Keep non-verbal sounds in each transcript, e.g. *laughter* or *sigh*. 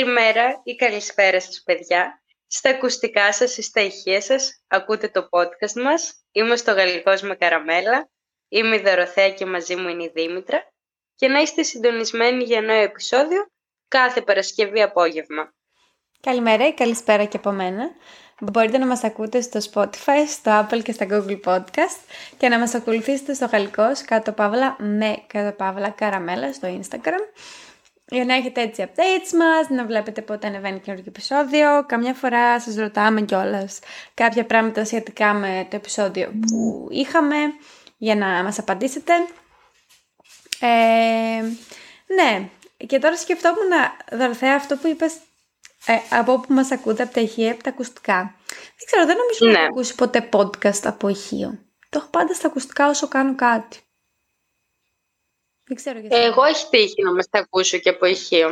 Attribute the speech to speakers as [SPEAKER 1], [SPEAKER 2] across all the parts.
[SPEAKER 1] Καλημέρα ή καλησπέρα σας παιδιά. Στα ακουστικά σας ή στα ηχεία σας ακούτε το podcast μας. Είμαι στο Γαλλικός με Καραμέλα. Είμαι η Δωροθέα και μαζί μου είναι η Δήμητρα. Και να είστε συντονισμένοι για νέο επεισόδιο κάθε Παρασκευή απόγευμα.
[SPEAKER 2] Καλημέρα ή καλησπέρα και από μένα. Μπορείτε να μας ακούτε στο Spotify, στο Apple και στα Google Podcast και να μας ακολουθήσετε στο Γαλλικός κάτω παύλα με κάτω παύλα καραμέλα στο Instagram για να έχετε έτσι updates μας, να βλέπετε πότε ανεβαίνει καινούργιο επεισόδιο. Καμιά φορά σας ρωτάμε κιόλας κάποια πράγματα σχετικά με το επεισόδιο που είχαμε για να μας απαντήσετε. Ε, ναι, και τώρα σκεφτόμουν, Δαρθέα, αυτό που είπες ε, από όπου μας ακούτε, από τα ηχεία, από τα ακουστικά. Δεν ξέρω, δεν νομίζω ναι. να έχω ακούσει ποτέ podcast από ηχείο. Το έχω πάντα στα ακουστικά όσο κάνω κάτι. Δεν ξέρω γιατί.
[SPEAKER 1] Εγώ έχει τύχει να μας τα ακούσω και από ηχείο.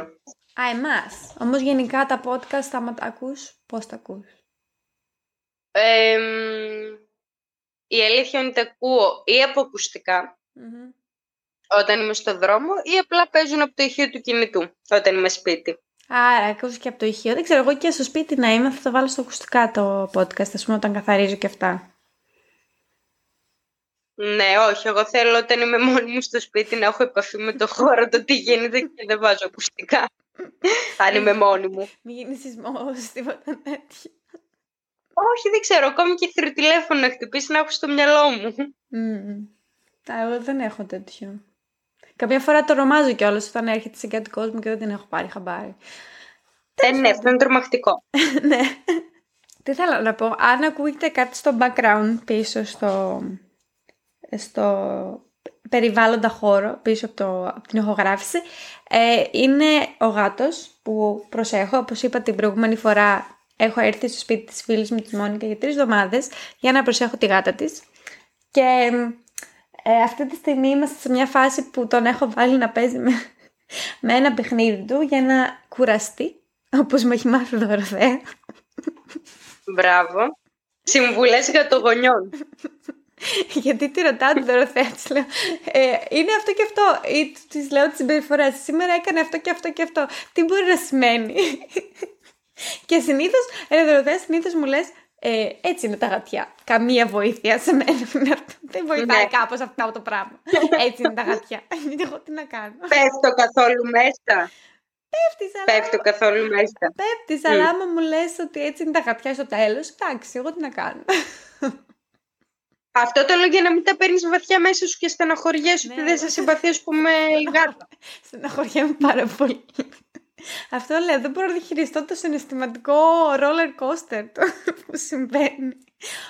[SPEAKER 2] Α, εμάς. Όμως γενικά τα podcast θα τα ακούς, πώς τα ακούς;
[SPEAKER 1] η αλήθεια είναι ότι τα ακούω ή από όταν είμαι στο δρόμο ή απλά παίζουν από το ηχείο του κινητού όταν είμαι σπίτι.
[SPEAKER 2] Άρα, ακούς και από το ηχείο. Δεν ξέρω, εγώ και στο σπίτι να είμαι θα το βάλω στο ακουστικά το podcast, ας πούμε, όταν καθαρίζω και αυτά.
[SPEAKER 1] Ναι, όχι. Εγώ θέλω όταν είμαι μόνη μου στο σπίτι να έχω επαφή με το χώρο, το τι γίνεται και δεν βάζω ακουστικά. Αν είμαι μόνη μου.
[SPEAKER 2] Μην γίνεις σεισμός, τίποτα τέτοιο.
[SPEAKER 1] Όχι, δεν ξέρω. Ακόμη και τηλέφωνο να χτυπήσει να έχω στο μυαλό μου.
[SPEAKER 2] Mm. εγώ δεν έχω τέτοιο. Καμιά φορά το ρομάζω κιόλας όταν έρχεται σε κάτι κόσμο και δεν την έχω πάρει χαμπάρι.
[SPEAKER 1] Ε, ναι, αυτό είναι τρομακτικό. *laughs*
[SPEAKER 2] ναι. Τι θέλω να πω, αν ακούγεται κάτι στο background πίσω στο, στο περιβάλλοντα χώρο πίσω από, το, από την ηχογράφηση ε, είναι ο γάτος που προσέχω. Όπως είπα την προηγούμενη φορά έχω έρθει στο σπίτι της φίλης μου της Μόνικα για τρεις εβδομάδες για να προσέχω τη γάτα της και ε, αυτή τη στιγμή είμαστε σε μια φάση που τον έχω βάλει να παίζει με, *laughs* με ένα παιχνίδι του για να κουραστεί όπως με έχει μάθει το Δωροθέα.
[SPEAKER 1] Μπράβο. Συμβουλές για το γονιόν. *laughs* *laughs*
[SPEAKER 2] Γιατί τη ρωτάω την Δωροθέα, της λέω. Ε, είναι αυτό και αυτό. Ή της λέω της συμπεριφορά. Σήμερα έκανε αυτό και αυτό και αυτό. Τι μπορεί να σημαίνει; *laughs* και συνήθως, ε, Δωροθέα, συνήθως μου λες, ε, έτσι είναι τα γατιά. Καμία βοήθεια σε μένα. *laughs* Δεν βοηθάει ναι. κάπως αυτό το πράγμα. έτσι είναι τα γατιά. Εγώ τι να κάνω.
[SPEAKER 1] Πέφτω καθόλου μέσα.
[SPEAKER 2] Πέφτεις, αλλά...
[SPEAKER 1] Πέφτω καθόλου μέσα.
[SPEAKER 2] Πέφτεις, αλλά άμα μου λες ότι έτσι είναι τα γατιά στο τέλος, εντάξει, εγώ τι να κάνω.
[SPEAKER 1] Αυτό το λέω για να μην τα παίρνεις βαθιά μέσα σου και στεναχωριέσαι ότι δεν σε συμπαθεί, ας πούμε, η γάτα. *laughs*
[SPEAKER 2] Στεναχωριέμαι πάρα πολύ. Αυτό λέω, δεν μπορώ να διαχειριστώ το συναισθηματικό roller coaster *laughs* που συμβαίνει.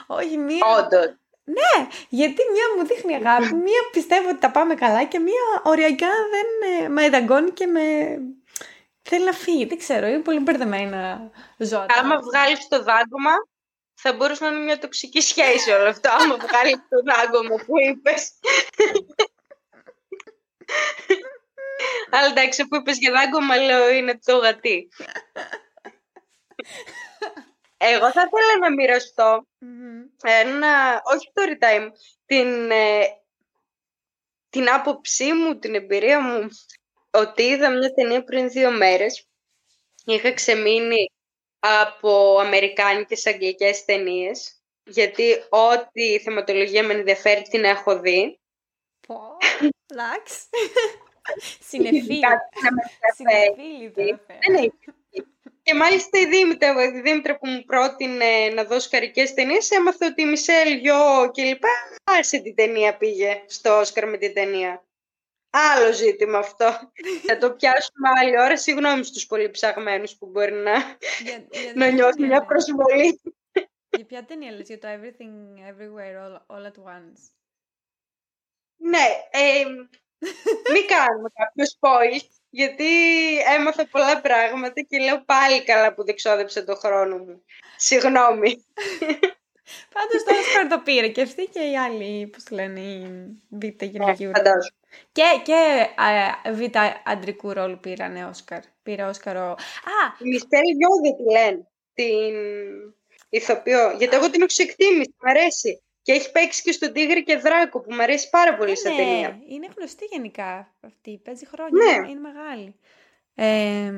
[SPEAKER 2] Όχι, μία.
[SPEAKER 1] Όντως.
[SPEAKER 2] Ναι, γιατί μία μου δείχνει αγάπη, μία πιστεύω ότι τα πάμε καλά και μία οριακά δεν ε, με δαγκώνει και με. Θέλει να φύγει, δεν ξέρω, είναι πολύ μπερδεμένα ζώα.
[SPEAKER 1] Άμα βγάλεις το δάγκωμα, θα μπορούσε να είναι μια τοξική σχέση όλο αυτό, άμα βγάλει το δάγκωμα που είπες. Αλλά εντάξει, που είπες για δάγκωμα, λέω είναι το γατί. Εγώ θα ήθελα να μοιραστώ ένα, όχι το time, την, ε, την άποψή μου, την εμπειρία μου, ότι είδα μια ταινία πριν δύο μέρες. Είχα ξεμείνει από αμερικάνικες αγγλικές ταινίες, γιατί ό,τι θεματολογία με ενδιαφέρει την έχω δει.
[SPEAKER 2] Πω, εντάξει. Συνεφίλη.
[SPEAKER 1] Ναι, και μάλιστα η Δήμητρα, η Δήμητρα που μου πρότεινε να δώσω καρικές ταινίες, έμαθε ότι η Μισελ Γιώ και λοιπά άρεσε την ταινία πήγε στο Όσκαρ με την ταινία. Άλλο ζήτημα αυτό. Θα το πιάσουμε άλλη ώρα. Συγγνώμη στους πολύ ψαγμένους που μπορεί να, για, για να νιώθουν μια προσβολή.
[SPEAKER 2] Για ποια ταινία λες, για το Everything Everywhere All, all at Once;
[SPEAKER 1] Ναι, ε, μην κάνουμε κάποιο spoil, γιατί έμαθα πολλά πράγματα και λέω πάλι καλά που δεν ξόδεψε το χρόνο μου. Συγγνώμη.
[SPEAKER 2] Πάντως το Όσκαρ το πήρε και αυτή και οι άλλοι, πώς λένε, η β' γυναική
[SPEAKER 1] ε,
[SPEAKER 2] Και, και β' αντρικού ρόλου πήρανε Όσκαρ. Πήρε Όσκαρ ο... Α!
[SPEAKER 1] Μιστέλ δεν τη λένε, την ηθοποιό. Γιατί εγώ την έχω εκτίμηση, μου αρέσει. Και έχει παίξει και στον Τίγρη και Δράκο που μου αρέσει πάρα πολύ σαν ναι, ταινία.
[SPEAKER 2] Είναι γνωστή γενικά αυτή. Παίζει χρόνια. Ναι. Είναι μεγάλη. Ε,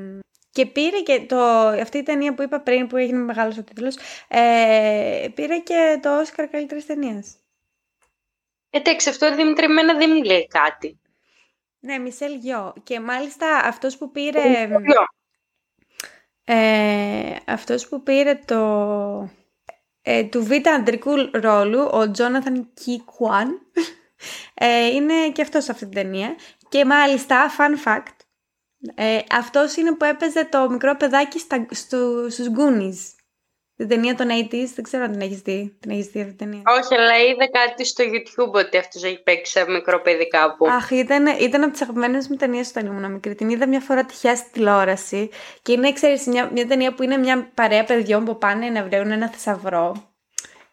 [SPEAKER 2] Και πήρε και το, αυτή η ταινία που είπα πριν που έγινε μεγάλος ο τίτλος, ε, πήρε και το Όσκαρ καλύτερης ταινίας.
[SPEAKER 1] Εντάξει, αυτό Δημήτρη εμένα δεν μου λέει κάτι.
[SPEAKER 2] Ναι, Μισελ Γιο. Και μάλιστα αυτός που πήρε... Ε, αυτός που πήρε το... Ε, του β' αντρικού ρόλου, ο Τζόναθαν Κικουάν, ε, είναι και αυτός σε αυτή την ταινία. Και μάλιστα, fun fact, ε, αυτός είναι που έπαιζε το μικρό παιδάκι στα, στο, στους Goonies. Την ταινία των 80s, δεν ξέρω αν την έχεις δει. Την έχεις δει αυτή την ταινία;
[SPEAKER 1] Όχι, αλλά είδα κάτι στο YouTube ότι αυτός έχει παίξει σε μικρό παιδί κάπου.
[SPEAKER 2] Αχ, ήταν, ήταν από τις αγαπημένες μου ταινίες όταν ήμουν μικρή. Την είδα μια φορά τυχαία στη τηλεόραση. Και είναι, ξέρεις, μια, μια ταινία που είναι μια παρέα παιδιών που πάνε να βρουν ένα θησαυρό.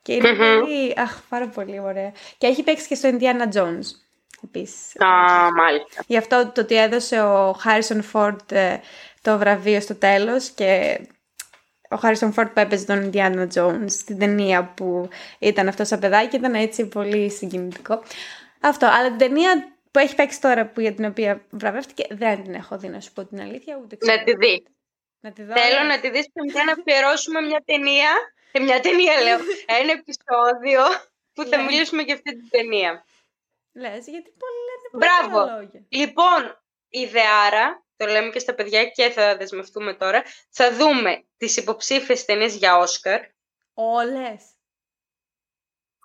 [SPEAKER 2] Και είναι πολύ. Αχ, πάρα πολύ ωραία. Και έχει παίξει και στο Indiana Jones. Επίσης.
[SPEAKER 1] Α, μάλιστα.
[SPEAKER 2] Γι' αυτό το ότι έδωσε ο Χάρισον Φόρτ ε, το βραβείο στο τέλος και ο Χάρισον Φόρτ που έπαιζε τον Indiana Jones στην ταινία που ήταν αυτός σαν παιδάκι ήταν έτσι πολύ συγκινητικό. Αυτό, αλλά την ταινία που έχει παίξει τώρα που για την οποία βραβεύτηκε δεν την έχω δει να σου πω την αλήθεια. Ούτε
[SPEAKER 1] ξέρω. Να τη δει. Να τη δω, Θέλω να τη δεις και να αφιερώσουμε μια ταινία, ε, μια ταινία λέω, *laughs* ένα επεισόδιο που θα μιλήσουμε για αυτή την ταινία.
[SPEAKER 2] Λες, γιατί πολύ λένε
[SPEAKER 1] Μπράβο. Λόγια. Λοιπόν, ιδεάρα, το λέμε και στα παιδιά και θα δεσμευτούμε τώρα, θα δούμε τις υποψήφιες ταινίες για Όσκαρ.
[SPEAKER 2] Όλες.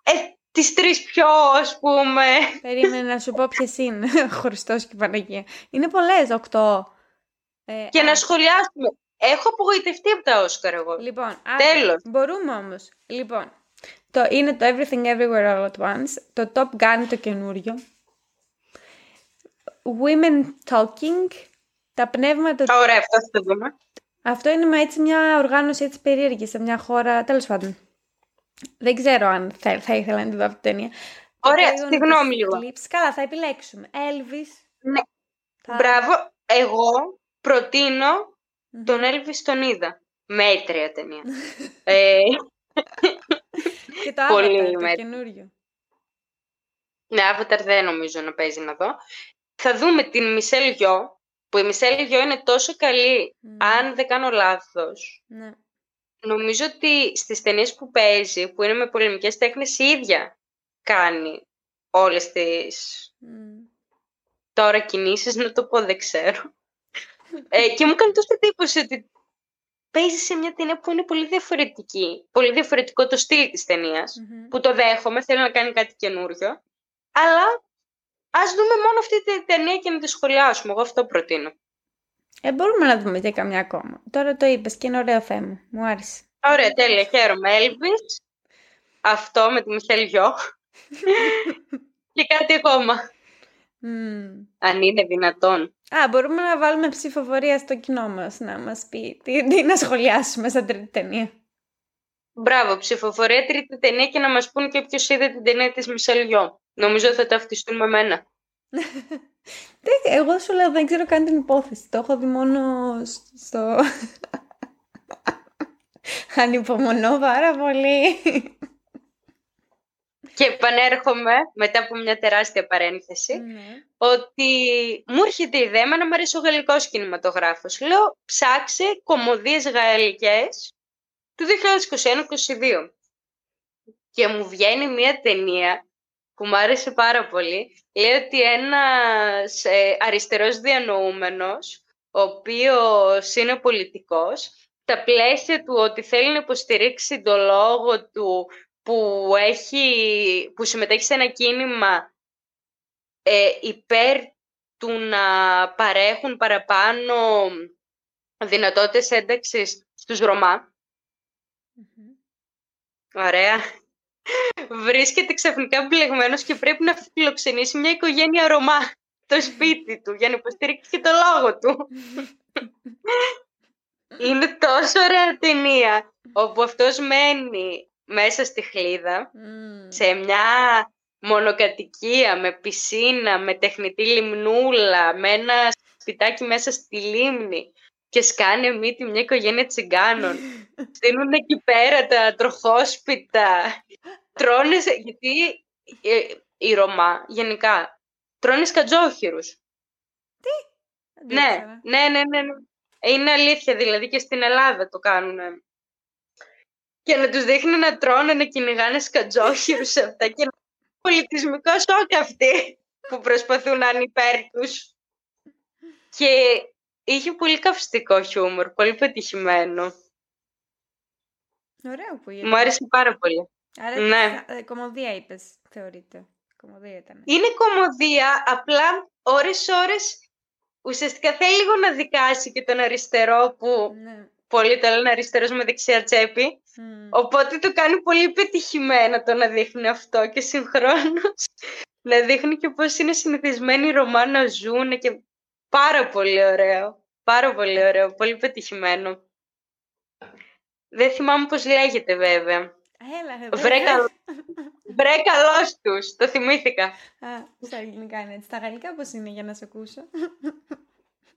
[SPEAKER 1] Ε, τις τρεις πιο, ας πούμε.
[SPEAKER 2] Περίμενε να σου πω ποιες είναι. *laughs* Χριστός και Παναγία. Είναι πολλές, οκτώ.
[SPEAKER 1] Ε, και να σχολιάσουμε. Έχω απογοητευτεί από τα Όσκαρ εγώ.
[SPEAKER 2] Λοιπόν,
[SPEAKER 1] Τέλος.
[SPEAKER 2] μπορούμε όμως. Λοιπόν, το, είναι το Everything Everywhere All At Once, το Top Gun το καινούριο, Women Talking, τα πνεύματα...
[SPEAKER 1] Ωραία, αυτό θα το δούμε.
[SPEAKER 2] Αυτό είναι με έτσι μια οργάνωση έτσι περίεργη σε μια χώρα, τέλος πάντων. Δεν ξέρω αν θα, θα ήθελα να τη δω αυτή την ταινία.
[SPEAKER 1] Ωραία, συγγνώμη λίγο.
[SPEAKER 2] Καλά, θα επιλέξουμε. Elvis.
[SPEAKER 1] Ναι. Θα... Μπράβο. Εγώ προτείνω τον Elvis τον είδα. Μέτρια ταινία. *laughs* ε,
[SPEAKER 2] και το Avatar, το καινούριο.
[SPEAKER 1] Ναι, Avatar δεν νομίζω να παίζει να δω. Θα δούμε την Μισελ Γιο, που η Μισελ Γιο είναι τόσο καλή, αν δεν κάνω λάθος.
[SPEAKER 2] Ναι.
[SPEAKER 1] Νομίζω ότι στις ταινίες που παίζει, που είναι με πολεμικές τέχνες, η ίδια κάνει όλες τις τώρα κινήσεις, να το πω δεν ξέρω. ε, και μου κάνει τόσο εντύπωση ότι παίζει σε μια ταινία που είναι πολύ διαφορετική. Πολύ διαφορετικό το στυλ της ταινια που το δέχομαι, θέλω να κάνει κάτι καινούριο. Αλλά ας δούμε μόνο αυτή την ταινία και να τη σχολιάσουμε. Εγώ αυτό προτείνω.
[SPEAKER 2] Ε, μπορούμε να δούμε και καμιά ακόμα. Τώρα το είπες και είναι ωραίο θέμα. Μου άρεσε.
[SPEAKER 1] Ωραία, τέλεια. Χαίρομαι. Elvis. Αυτό με τη Μιχαήλ Γιώ. *laughs* και κάτι ακόμα. Αν είναι δυνατόν.
[SPEAKER 2] Α, μπορούμε να βάλουμε ψηφοφορία στο κοινό μας, να μας πει τι, τι να σχολιάσουμε σαν τρίτη ταινία.
[SPEAKER 1] Μπράβο, ψηφοφορία τρίτη ταινία και να μας πούν και ποιος είδε την ταινία της Μισελιό. Νομίζω θα ταυτιστούν με μένα. *laughs*
[SPEAKER 2] Εγώ σου λέω δεν ξέρω καν την υπόθεση. Το έχω δει μόνο στο... *laughs* Ανυπομονώ πάρα πολύ.
[SPEAKER 1] Και επανέρχομαι μετά από μια τεράστια παρένθεση ναι. ότι μου έρχεται η ιδέα να μου αρέσει ο γαλλικός κινηματογράφος. Λέω ψάξε κομμωδίες γαλλικές του 2021-2022 και μου βγαίνει μια ταινία που μου άρεσε πάρα πολύ. Λέει ότι ένας ε, αριστερός διανοούμενος, ο οποίος είναι πολιτικός, τα πλαίσια του ότι θέλει να υποστηρίξει το λόγο του που, έχει, που συμμετέχει σε ένα κίνημα ε, υπέρ του να παρέχουν παραπάνω δυνατότητες ένταξης στους Ρωμά. Ωραία. Βρίσκεται ξαφνικά μπλεγμένος και πρέπει να φιλοξενήσει μια οικογένεια Ρωμά το σπίτι του για να υποστηρίξει και το λόγο του. *laughs* Είναι τόσο ωραία ταινία όπου αυτός μένει μέσα στη Χλίδα, σε μια μονοκατοικία με πισίνα, με τεχνητή λιμνούλα, με ένα σπιτάκι μέσα στη λίμνη και σκάνε μύτη μια οικογένεια τσιγκάνων. *laughs* Στείλουν εκεί πέρα τα τροχόσπιτα. Τρώνε, γιατί ε, η Ρωμά γενικά τρώνε σκατζόχυρους.
[SPEAKER 2] Τι;
[SPEAKER 1] Ναι, ναι, ναι, ναι, ναι. είναι αλήθεια, δηλαδή και στην Ελλάδα το κάνουν. Και να τους δείχνει να τρώνε, να κυνηγάνε σκατζόχυρους αυτά και να πολιτισμικό σοκ αυτοί που προσπαθούν να είναι υπέρ τους. Και είχε πολύ καυστικό χιούμορ, πολύ πετυχημένο.
[SPEAKER 2] Ωραίο που είναι.
[SPEAKER 1] Μου άρεσε πάρα πολύ.
[SPEAKER 2] Άρα ναι. Ε, κομμωδία είπες, θεωρείται. Κομμωδία ήταν.
[SPEAKER 1] Είναι κομμωδία, απλά ώρες-ώρες ουσιαστικά θέλει λίγο να δικάσει και τον αριστερό που ναι. πολλοί το λένε αριστερός με δεξιά τσέπη. Οπότε το κάνει πολύ πετυχημένο το να δείχνει αυτό και συγχρόνως *laughs* να δείχνει και πώς είναι συνηθισμένοι οι Ρωμά να ζουν και πάρα πολύ ωραίο. Πάρα πολύ ωραίο, πολύ πετυχημένο. Δεν θυμάμαι πώς λέγεται βέβαια.
[SPEAKER 2] Έλα,
[SPEAKER 1] βρε, καλ... βρε καλός τους, το θυμήθηκα.
[SPEAKER 2] Α, στα ελληνικά είναι έτσι. Στα γαλλικά πώς είναι για να σε ακούσω;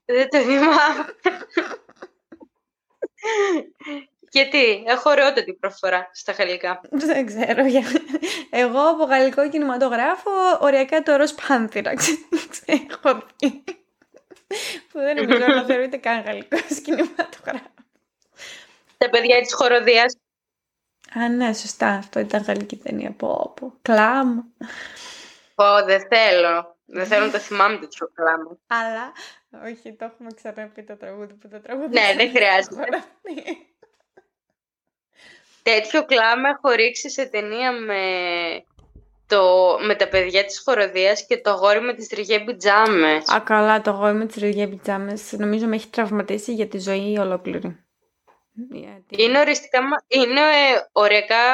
[SPEAKER 1] Δεν το θυμάμαι. *laughs* *laughs* Γιατί, έχω ωραιότατη προφορά στα γαλλικά.
[SPEAKER 2] Δεν ξέρω. Εγώ από γαλλικό κινηματογράφο οριακά το ροζ πάνθυρα. Έχω δει. Που δεν νομίζω να θεωρείται καν γαλλικός κινηματογράφος.
[SPEAKER 1] Τα παιδιά της χοροδίας.
[SPEAKER 2] Α, ναι, σωστά. Αυτό ήταν γαλλική ταινία. Πω, πω. Κλάμ.
[SPEAKER 1] Πω, δεν θέλω. Δεν θέλω να το θυμάμαι τέτοιο κλάμ.
[SPEAKER 2] Αλλά, όχι, το έχουμε ξαναπεί το τραγούδι που το τραγούδι.
[SPEAKER 1] Ναι, δεν χρειάζεται. Τέτοιο κλάμα έχω ρίξει σε ταινία με, το, με τα παιδιά της χοροδίας και το αγόρι με τις τριγέ πιτζάμες.
[SPEAKER 2] Α, καλά, το αγόρι με τις τριγέ πιτζάμες νομίζω με έχει τραυματίσει για τη ζωή ολόκληρη.
[SPEAKER 1] Είναι οριστικά, είναι ωριακά,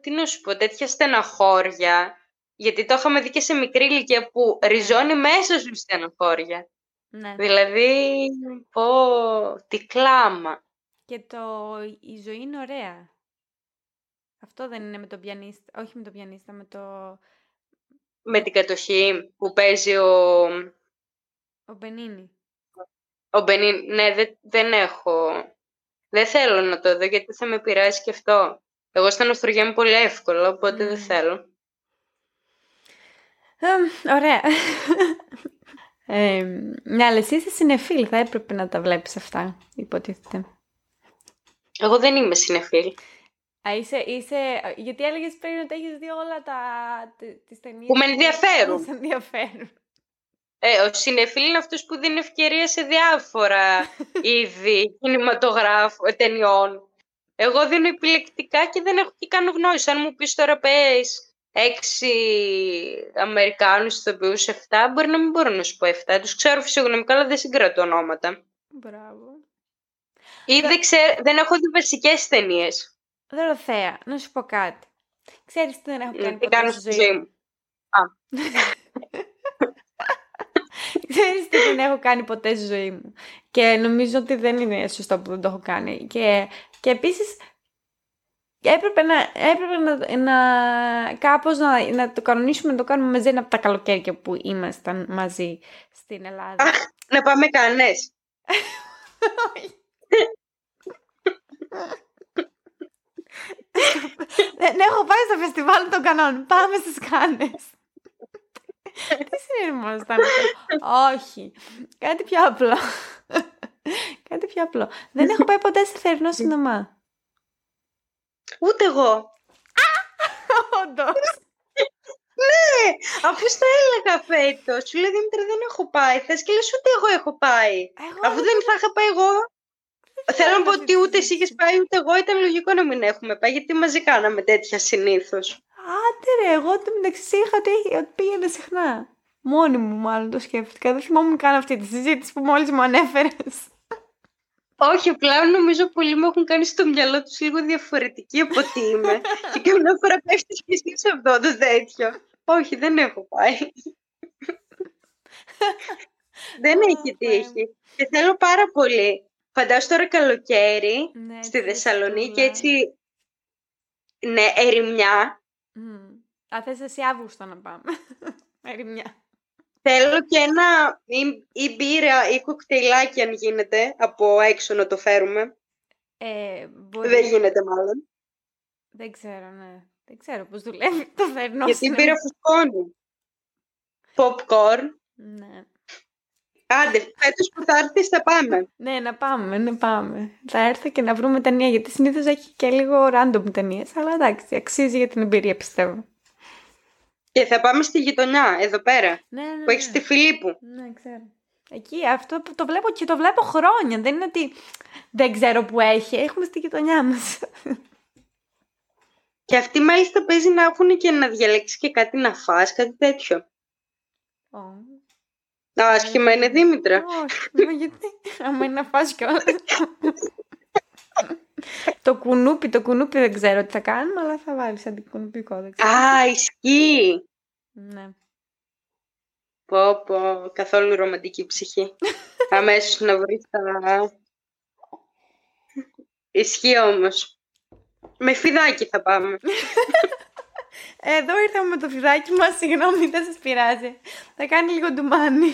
[SPEAKER 1] τι να σου πω, τέτοια στεναχώρια. Γιατί το είχαμε δει και σε μικρή ηλικία που ριζώνει μέσα σου στεναχώρια. Ναι. Δηλαδή, πω, τι κλάμα.
[SPEAKER 2] Και το, η ζωή είναι ωραία. Αυτό δεν είναι με τον πιανίστα, όχι με τον πιανίστα, με το...
[SPEAKER 1] Με την κατοχή που παίζει ο...
[SPEAKER 2] Ο Μπενίνη.
[SPEAKER 1] Ο Μπενίνη, ναι, δεν, δεν έχω... Δεν θέλω να το δω γιατί θα με πειράσει και αυτό. Εγώ στενοχωριέμαι πολύ εύκολα, οπότε δεν θέλω.
[SPEAKER 2] ωραία. ε, ναι, αλλά εσύ είσαι συνεφίλ, θα έπρεπε να τα βλέπεις αυτά, υποτίθεται.
[SPEAKER 1] Εγώ δεν είμαι συνεφίλ.
[SPEAKER 2] Α, είσαι, είσαι, γιατί έλεγες πριν ότι έχεις δει όλα τα, τις ταινίες
[SPEAKER 1] που με ενδιαφέρουν.
[SPEAKER 2] Που ενδιαφέρουν.
[SPEAKER 1] Ε, ο συνεφίλ είναι αυτός που δίνει ευκαιρία σε διάφορα *laughs* είδη κινηματογράφου, ε, ταινιών. Εγώ δίνω επιλεκτικά και δεν έχω και καν γνώση. Αν μου πεις τώρα πες έξι Αμερικάνους ηθοποιούς, εφτά, μπορεί να μην μπορώ να σου πω εφτά. Τους ξέρω φυσιογνωμικά, αλλά δεν συγκρατώ ονόματα.
[SPEAKER 2] Μπράβο.
[SPEAKER 1] Ή δεν, δεν έχω δει βασικές ταινίες.
[SPEAKER 2] Δωροθέα, να σου πω κάτι. Ξέρεις τι δεν έχω κάνει
[SPEAKER 1] ποτέ κάνω στη ζωή μου; Α. *laughs*
[SPEAKER 2] Ξέρεις τι δεν έχω κάνει ποτέ στη ζωή μου; Και νομίζω ότι δεν είναι σωστό που δεν το έχω κάνει. Και, και επίσης έπρεπε να, έπρεπε να, να κάπως να, να το κανονίσουμε να το κάνουμε μαζί από τα καλοκαίρια που ήμασταν μαζί στην Ελλάδα.
[SPEAKER 1] Αχ, να πάμε κανένες. *laughs* *laughs*
[SPEAKER 2] Δεν ναι, έχω πάει στο φεστιβάλ των κανόνων. Πάμε στις Κάνες. Τι σημαίνει αυτό; Όχι. Κάτι πιο απλό. Κάτι πιο απλό. Δεν έχω πάει ποτέ σε θερινό σινεμά.
[SPEAKER 1] Ούτε εγώ.
[SPEAKER 2] Όντως.
[SPEAKER 1] Ναι, αφού στα έλεγα φέτος. Σου λέει Δημήτρη, δεν έχω πάει. Θες και λες ούτε εγώ έχω πάει. Αφού δεν θα είχα πάει εγώ, Θέλω να πω ότι ούτε εσύ είχες πάει ούτε εγώ, ήταν λογικό να μην έχουμε πάει, γιατί μαζί κάναμε τέτοια συνήθως.
[SPEAKER 2] Άντε ρε, εγώ το μεταξύ είχα ότι πήγαινε συχνά. Μόνη μου μάλλον το σκέφτηκα. Δεν θυμόμουν καν αυτή τη συζήτηση που μόλις μου ανέφερες.
[SPEAKER 1] Όχι, απλά νομίζω πολλοί μου έχουν κάνει στο μυαλό τους λίγο διαφορετική από ότι είμαι. *laughs* και καμιά φορά πέφτεις και εσύ σε αυτό το τέτοιο. Όχι, δεν έχω πάει. *laughs* δεν έχει τύχει. Και θέλω πάρα πολύ. Φαντάσου τώρα καλοκαίρι ναι, στη Θεσσαλονίκη, έτσι, ναι, ερημιά.
[SPEAKER 2] Mm. Α, θες εσύ Αύγουστο να πάμε. *laughs* ερημιά.
[SPEAKER 1] Θέλω και ένα ή, ή μπύρα ή κοκτέιλάκι αν γίνεται, από έξω να το φέρουμε.
[SPEAKER 2] Ε, μπορεί...
[SPEAKER 1] Δεν γίνεται μάλλον.
[SPEAKER 2] Δεν ξέρω, ναι. Δεν ξέρω πώς δουλεύει το φέρνω.
[SPEAKER 1] Γιατί η μπύρα φουσκώνει. Popcorn.
[SPEAKER 2] Ναι.
[SPEAKER 1] Άντε, φέτος που θα έρθεις θα πάμε.
[SPEAKER 2] ναι, να πάμε, να πάμε. Θα έρθω και να βρούμε ταινία, γιατί συνήθως έχει και λίγο random ταινίες, αλλά εντάξει, αξίζει για την εμπειρία πιστεύω.
[SPEAKER 1] Και θα πάμε στη γειτονιά, εδώ πέρα,
[SPEAKER 2] Ναι, ναι,
[SPEAKER 1] που έχεις
[SPEAKER 2] ναι.
[SPEAKER 1] τη Φιλίππου.
[SPEAKER 2] Ναι, ξέρω. Εκεί αυτό που το βλέπω και το βλέπω χρόνια. Δεν είναι ότι δεν ξέρω που έχει. Έχουμε στη γειτονιά μας.
[SPEAKER 1] Και αυτή μάλιστα παίζει να έχουν και να διαλέξεις και κάτι να φας, κάτι τέτοιο.
[SPEAKER 2] Ω.
[SPEAKER 1] Α, άσχημα είναι Δήμητρα.
[SPEAKER 2] Όχι, μα γιατί. Άμα είναι να φας κιόλας. το κουνούπι, το κουνούπι δεν ξέρω τι θα κάνουμε, αλλά θα βάλεις αντικουνουπικό. Δεν ξέρω.
[SPEAKER 1] Α, ισχύει.
[SPEAKER 2] Ναι.
[SPEAKER 1] Πω, πω, καθόλου ρομαντική ψυχή. *laughs* Αμέσως να βρεις τα... Ισχύει όμως. Με φιδάκι θα πάμε. *laughs*
[SPEAKER 2] Εδώ ήρθαμε με το φιδάκι μας, συγγνώμη, δεν σας πειράζει. Θα κάνει λίγο ντουμάνι.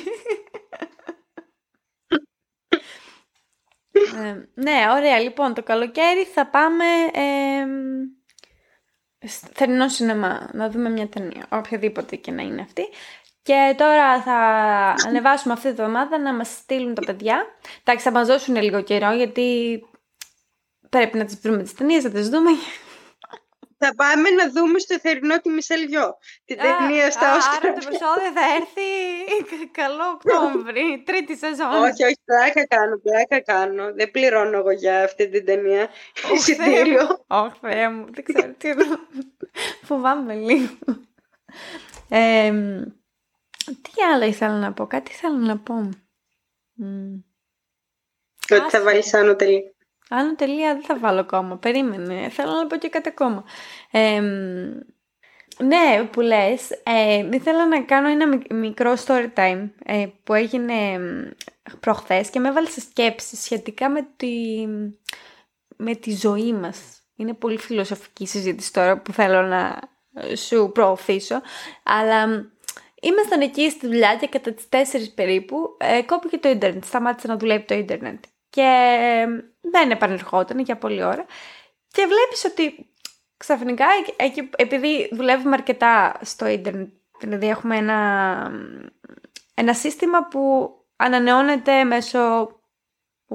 [SPEAKER 2] Ε, ναι, ωραία. Λοιπόν, το καλοκαίρι θα πάμε ε, στο θερινό σινεμά να δούμε μια ταινία, οποιαδήποτε και να είναι αυτή. Και τώρα θα ανεβάσουμε αυτή τη εβδομάδα να μας στείλουν τα παιδιά. Εντάξει, θα μας δώσουν λίγο καιρό γιατί πρέπει να τις βρούμε τις ταινίες, θα τις δούμε.
[SPEAKER 1] Θα πάμε να δούμε στο θερινό τη Μισελ Γιώ. Την ταινία στα
[SPEAKER 2] Α,
[SPEAKER 1] Όσκαρ.
[SPEAKER 2] Άρα το επεισόδιο θα έρθει καλό Οκτώβρη, τρίτη σεζόν.
[SPEAKER 1] Όχι, όχι, πλάκα κάνω, πλάκα κάνω. Δεν πληρώνω εγώ για αυτή την ταινία.
[SPEAKER 2] Ω, Θεέ
[SPEAKER 1] Εισιτήριο.
[SPEAKER 2] μου. Ω, Θεέ μου, δεν ξέρω τι εννοώ. Φοβάμαι λίγο. Ε, τι άλλο ήθελα να πω, κάτι ήθελα να πω. Μμ.
[SPEAKER 1] Ότι θα βάλεις άνω τελεία.
[SPEAKER 2] Άνω τελεία δεν θα βάλω ακόμα. Περίμενε. Θέλω να πω και κάτι ακόμα. Ε, ναι, που λες, ε, ήθελα να κάνω ένα μικ- μικρό story time ε, που έγινε μ, προχθές και με έβαλε σε σκέψεις σχετικά με τη, με τη ζωή μας. Είναι πολύ φιλοσοφική συζήτηση τώρα που θέλω να ε, σου προωθήσω, αλλά μ, ήμασταν εκεί στη δουλειά και κατά τις 4 περίπου ε, κόπηκε το ίντερνετ, σταμάτησε να δουλεύει το ίντερνετ και ε, δεν επανερχόταν για πολλή ώρα και βλέπεις ότι ξαφνικά, εκεί, επειδή δουλεύουμε αρκετά στο ίντερνετ, δηλαδή έχουμε ένα, ένα σύστημα που ανανεώνεται μέσω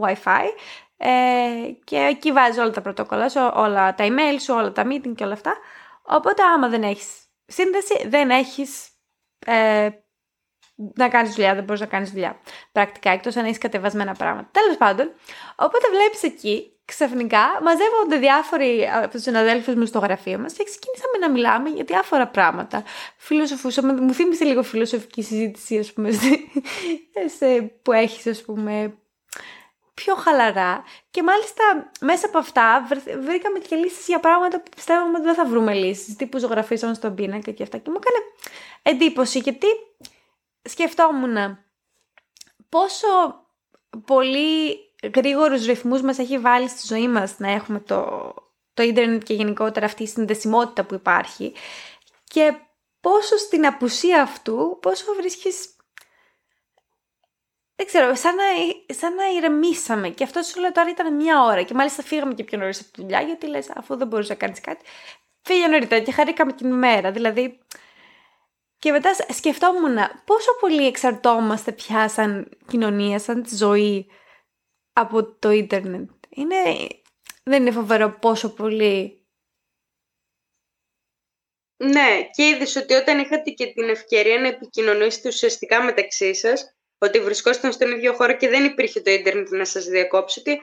[SPEAKER 2] Wi-Fi ε, και εκεί βάζεις όλα τα πρωτόκολλα σου, όλα τα email σου, όλα τα meeting και όλα αυτά. Οπότε άμα δεν έχεις σύνδεση, δεν έχεις ε, να κάνεις δουλειά, δεν μπορείς να κάνεις δουλειά. Πρακτικά, εκτός αν έχεις κατεβασμένα πράγματα. Τέλος πάντων, οπότε βλέπεις εκεί ξαφνικά μαζεύονται διάφοροι από τους συναδέλφους μου στο γραφείο μας και ξεκινήσαμε να μιλάμε για διάφορα πράγματα. Φιλοσοφούσαμε, μου θύμισε λίγο φιλοσοφική συζήτηση, ας πούμε, σε, που έχεις, ας πούμε, πιο χαλαρά. Και μάλιστα μέσα από αυτά βρ- βρήκαμε και λύσεις για πράγματα που πιστεύαμε ότι δεν θα βρούμε λύσεις. Τύπου ζωγραφίσεων στον πίνακα και αυτά. Και μου έκανε εντύπωση γιατί σκεφτόμουν πόσο πολύ γρήγορους ρυθμούς μας έχει βάλει στη ζωή μας να έχουμε το, το ίντερνετ και γενικότερα αυτή η συνδεσιμότητα που υπάρχει και πόσο στην απουσία αυτού, πόσο βρίσκεις δεν ξέρω, σαν να, σαν να ηρεμήσαμε. Και αυτό σου λέω τώρα ήταν μια ώρα. Και μάλιστα φύγαμε και πιο νωρίς από τη δουλειά, γιατί λες, αφού δεν μπορούσε να κάνεις κάτι. Φύγε νωρίτερα και χαρήκαμε την ημέρα. Δηλαδή. Και μετά σκεφτόμουν πόσο πολύ εξαρτώμαστε πια σαν κοινωνία, σαν τη ζωή από το ίντερνετ. Είναι... Δεν είναι φοβερό πόσο πολύ...
[SPEAKER 1] Ναι, και είδες ότι όταν είχατε και την ευκαιρία να επικοινωνήσετε ουσιαστικά μεταξύ σας, ότι βρισκόσασταν στον ίδιο χώρο και δεν υπήρχε το ίντερνετ να σας διακόψει, ότι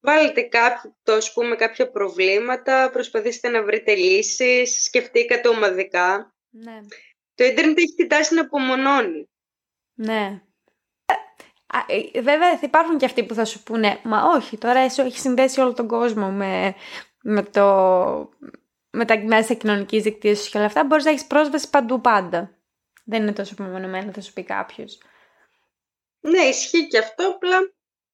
[SPEAKER 1] βάλετε κάποιο, το, ας πούμε, κάποια προβλήματα, προσπαθήσετε να βρείτε λύσεις, σκεφτήκατε ομαδικά.
[SPEAKER 2] Ναι.
[SPEAKER 1] Το ίντερνετ έχει την τάση να απομονώνει.
[SPEAKER 2] Ναι. Α, ε, βέβαια θα υπάρχουν και αυτοί που θα σου πούνε «Μα όχι, τώρα εσύ έχεις συνδέσει όλο τον κόσμο με, με, το, με τα μέσα κοινωνικής δικτύωσης και όλα αυτά. Μπορείς να έχεις πρόσβαση παντού πάντα. Δεν είναι τόσο απομονωμένο, θα σου πει κάποιος.
[SPEAKER 1] Ναι, ισχύει και αυτό, απλά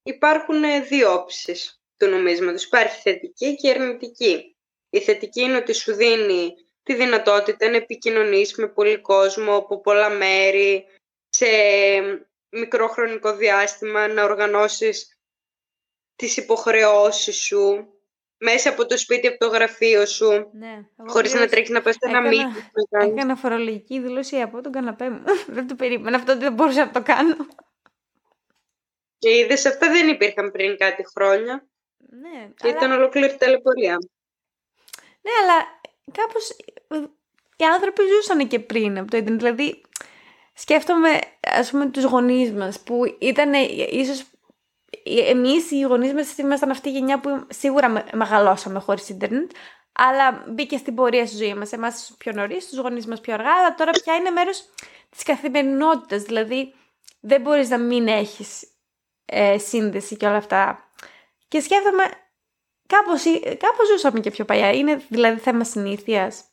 [SPEAKER 1] υπάρχουν ε, δύο όψεις του νομίσματος. Υπάρχει θετική και αρνητική. Η θετική είναι ότι σου δίνει τη δυνατότητα να επικοινωνείς με πολύ κόσμο από πολλά μέρη, σε μικρό χρονικό διάστημα, να οργανώσεις τις υποχρεώσεις σου μέσα από το σπίτι, από το γραφείο σου,
[SPEAKER 2] Ναι. Εγώ
[SPEAKER 1] χωρίς να
[SPEAKER 2] πλήρως
[SPEAKER 1] τρέχεις να πας σε ένα
[SPEAKER 2] έκανα-
[SPEAKER 1] meeting. να κάνεις.
[SPEAKER 2] Έκανα φορολογική δήλωση από τον καναπέ μου. *laughs* δεν το περίμενα αυτό ότι δεν μπορούσα να το κάνω.
[SPEAKER 1] Και είδες αυτά δεν υπήρχαν πριν κάτι χρόνια.
[SPEAKER 2] Ναι,
[SPEAKER 1] Ήταν ολόκληρη ταλαιπωρία.
[SPEAKER 2] Ναι, αλλά κάπως οι άνθρωποι ζούσαν και πριν από το ίντερνετ. Δηλαδή, σκέφτομαι, ας πούμε, τους γονείς μας που ήταν ίσως εμείς οι γονείς μας ήμασταν αυτή η γενιά που σίγουρα μεγαλώσαμε χωρίς ίντερνετ, αλλά μπήκε στην πορεία στη ζωή μας. Εμάς πιο νωρίς, τους γονείς μας πιο αργά, αλλά τώρα πια είναι μέρος της καθημερινότητας. Δηλαδή, δεν μπορείς να μην έχεις ε, σύνδεση και όλα αυτά. Και σκέφτομαι, κάπως, κάπως ζούσαμε και πιο παλιά. Είναι δηλαδή θέμα συνήθειας.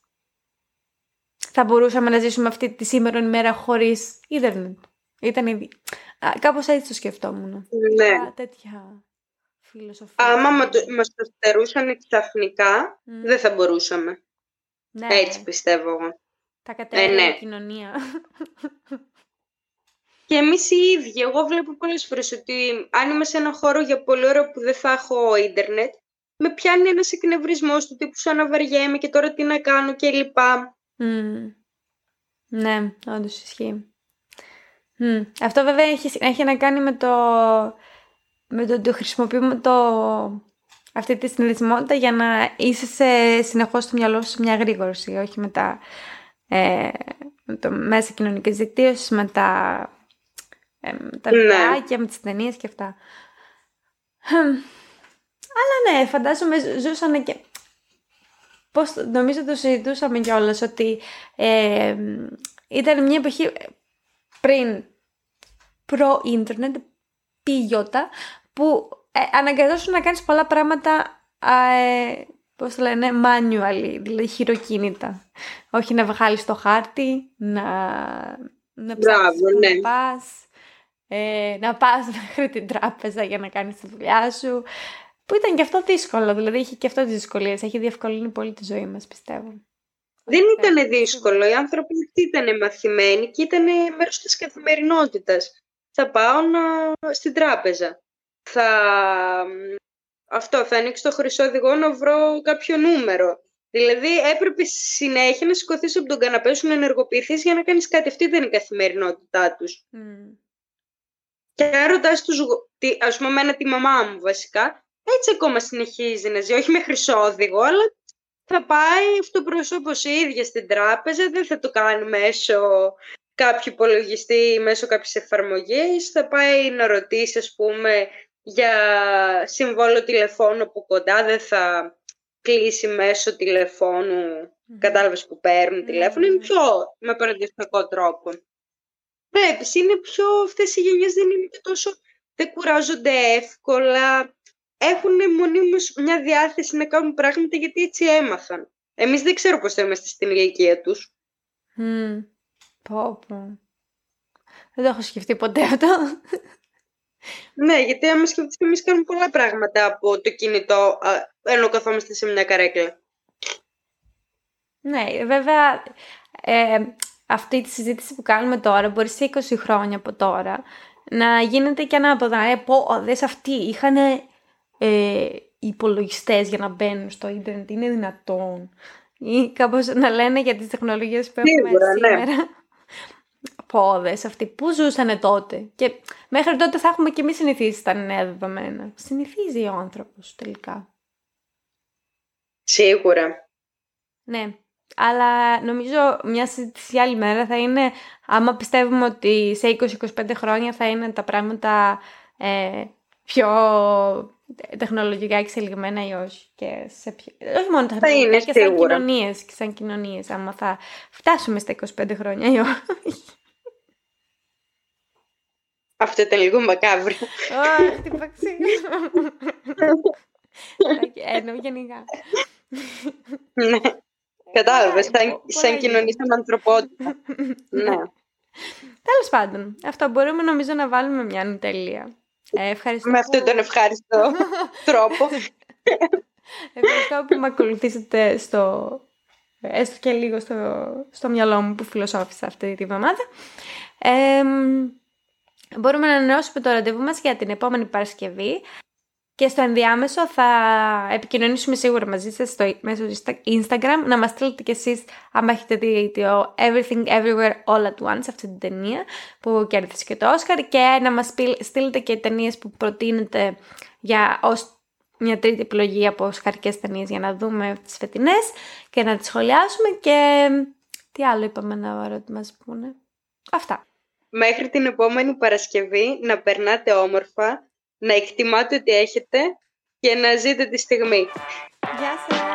[SPEAKER 2] Θα μπορούσαμε να ζήσουμε αυτή τη σήμερα ημέρα χωρίς ίντερνετ. Ήταν ήδη. Κάπως έτσι το σκεφτόμουν.
[SPEAKER 1] Ναι.
[SPEAKER 2] τέτοια φιλοσοφία.
[SPEAKER 1] Άμα μας το στερούσαν ξαφνικά, δεν θα μπορούσαμε. Ναι. Έτσι πιστεύω εγώ.
[SPEAKER 2] Τα κατέβαια ε, ναι. κοινωνία.
[SPEAKER 1] Και εμείς οι ίδιοι, εγώ βλέπω πολλές φορές ότι αν είμαι σε ένα χώρο για πολύ ώρα που δεν θα έχω ίντερνετ, με πιάνει ένας εκνευρισμός του τύπου σου αναβαριέμαι και τώρα τι να κάνω και λοιπά.
[SPEAKER 2] Ναι, όντως ισχύει. Αυτό βέβαια έχει, έχει να κάνει με το, με το ότι χρησιμοποιούμε το, αυτή τη συνδεσιμότητα για να είσαι σε, συνεχώς στο μυαλό σου μια γρήγορση, όχι με τα, ε, με το μέσα κοινωνικής δικτύωσης, με τα ε, τα βιντεάκια, με τις ταινίες και αυτά. Αλλά ναι, φαντάζομαι ζούσαν και... Πώς, νομίζω το συζητούσαμε κιόλας ότι ε, ήταν μια εποχή πριν προ-ίντερνετ, πήγιωτα, που ε, αναγκαζόσουν να κάνεις πολλά πράγματα ε, πώς το λένε, manually, δηλαδή χειροκίνητα. Όχι να βγάλεις το χάρτη, να, να ψάξεις
[SPEAKER 1] ναι.
[SPEAKER 2] να πας ε, να πας *laughs* μέχρι την τράπεζα για να κάνεις τη δουλειά σου. Που ήταν και αυτό δύσκολο, δηλαδή είχε και αυτό τις δυσκολίες. Έχει διευκολύνει πολύ τη ζωή μας, πιστεύω.
[SPEAKER 1] Δεν ήταν δύσκολο. Οι άνθρωποι ήταν μαθημένοι και ήταν μέρος της καθημερινότητας. Θα πάω να... στην τράπεζα. Θα... Αυτό, θα ανοίξω το χρυσό οδηγό να βρω κάποιο νούμερο. Δηλαδή έπρεπε συνέχεια να σηκωθείς από τον καναπέ σου να ενεργοποιηθείς για να κάνεις κάτι. Αυτή ήταν η καθημερινότητά τους. Και αν ρωτάς τους, ας πούμε, εμένα τη μαμά μου βασικά, έτσι ακόμα συνεχίζει να ζει. Όχι με χρυσόδηγο, αλλά θα πάει αυτοπροσώπω η ίδια στην τράπεζα, δεν θα το κάνει μέσω κάποιου υπολογιστή ή μέσω κάποιες εφαρμογής. Θα πάει να ρωτήσει, ας πούμε, για συμβόλο τηλεφώνου από κοντά, δεν θα κλείσει μέσω τηλεφώνου, mm. κατάλαβες που παίρνουν τηλέφωνο, είναι πιο με παραδοσιακό τρόπο. Βλέπεις, είναι πιο, αυτές οι γενιές δεν είναι και τόσο, δεν κουράζονται εύκολα, έχουν μονίμως μια διάθεση να κάνουν πράγματα γιατί έτσι έμαθαν. Εμείς δεν ξέρω πώς θα είμαστε στην ηλικία τους.
[SPEAKER 2] Mm. Πω, πω. Δεν το έχω σκεφτεί ποτέ αυτό.
[SPEAKER 1] Ναι, γιατί άμα σκεφτείς εμείς κάνουμε πολλά πράγματα από το κινητό ενώ καθόμαστε σε μια καρέκλα.
[SPEAKER 2] Ναι, βέβαια ε, αυτή τη συζήτηση που κάνουμε τώρα μπορεί σε 20 χρόνια από τώρα να γίνεται και ένα από τα πω, δες αυτοί είχαν ε, υπολογιστές για να μπαίνουν στο ίντερνετ, είναι δυνατόν. Ή κάπως να λένε για τις τεχνολογίες που έχουμε Σίγουρα, ναι. σήμερα. Ναι. Πόδες αυτοί, πού ζούσαν τότε. Και μέχρι τότε θα έχουμε και εμείς συνηθίσει τα νέα δεδομένα. Συνηθίζει ο άνθρωπος τελικά.
[SPEAKER 1] Σίγουρα.
[SPEAKER 2] Ναι. Αλλά νομίζω μια συζήτηση άλλη μέρα θα είναι άμα πιστεύουμε ότι σε 20-25 χρόνια θα είναι τα πράγματα ε, πιο τεχνολογικά εξελιγμένα ή όχι. Και σε ποιο... Όχι μόνο τεχνολογικά, και σαν κοινωνίες, και σαν κοινωνίες, άμα θα φτάσουμε στα 25 χρόνια ή όχι.
[SPEAKER 1] Αυτό ήταν λίγο μακάβριο.
[SPEAKER 2] Όχι, τι παξί. Εννοώ γενικά.
[SPEAKER 1] Ναι. Κατάλαβες, σαν, σαν κοινωνήσαμε ανθρωπότητα. ναι. *laughs*
[SPEAKER 2] Τέλος πάντων, αυτό μπορούμε νομίζω να βάλουμε μια τελεία. Ε, ευχαριστώ
[SPEAKER 1] Με αυτόν τον ευχάριστο *laughs* τρόπο.
[SPEAKER 2] ευχαριστώ που με ακολουθήσατε στο, έστω και λίγο στο, στο μυαλό μου που φιλοσόφησα αυτή τη βδομάδα. Ε, μπορούμε να ανανεώσουμε το ραντεβού μας για την επόμενη Παρασκευή. Και στο ενδιάμεσο θα επικοινωνήσουμε σίγουρα μαζί σας στο, μέσω Instagram να μας στείλετε κι εσείς αν έχετε δει το Everything Everywhere All At Once αυτή την ταινία που κέρδισε και το Oscar και να μας στείλετε και ταινίες που προτείνετε για ως μια τρίτη επιλογή από σκαρικές ταινίες για να δούμε τις φετινές και να τις σχολιάσουμε και τι άλλο είπαμε να μας πούνε. Αυτά.
[SPEAKER 1] Μέχρι την επόμενη Παρασκευή να περνάτε όμορφα, να εκτιμάτε ότι έχετε και να ζείτε τη στιγμή.
[SPEAKER 2] Γεια σας!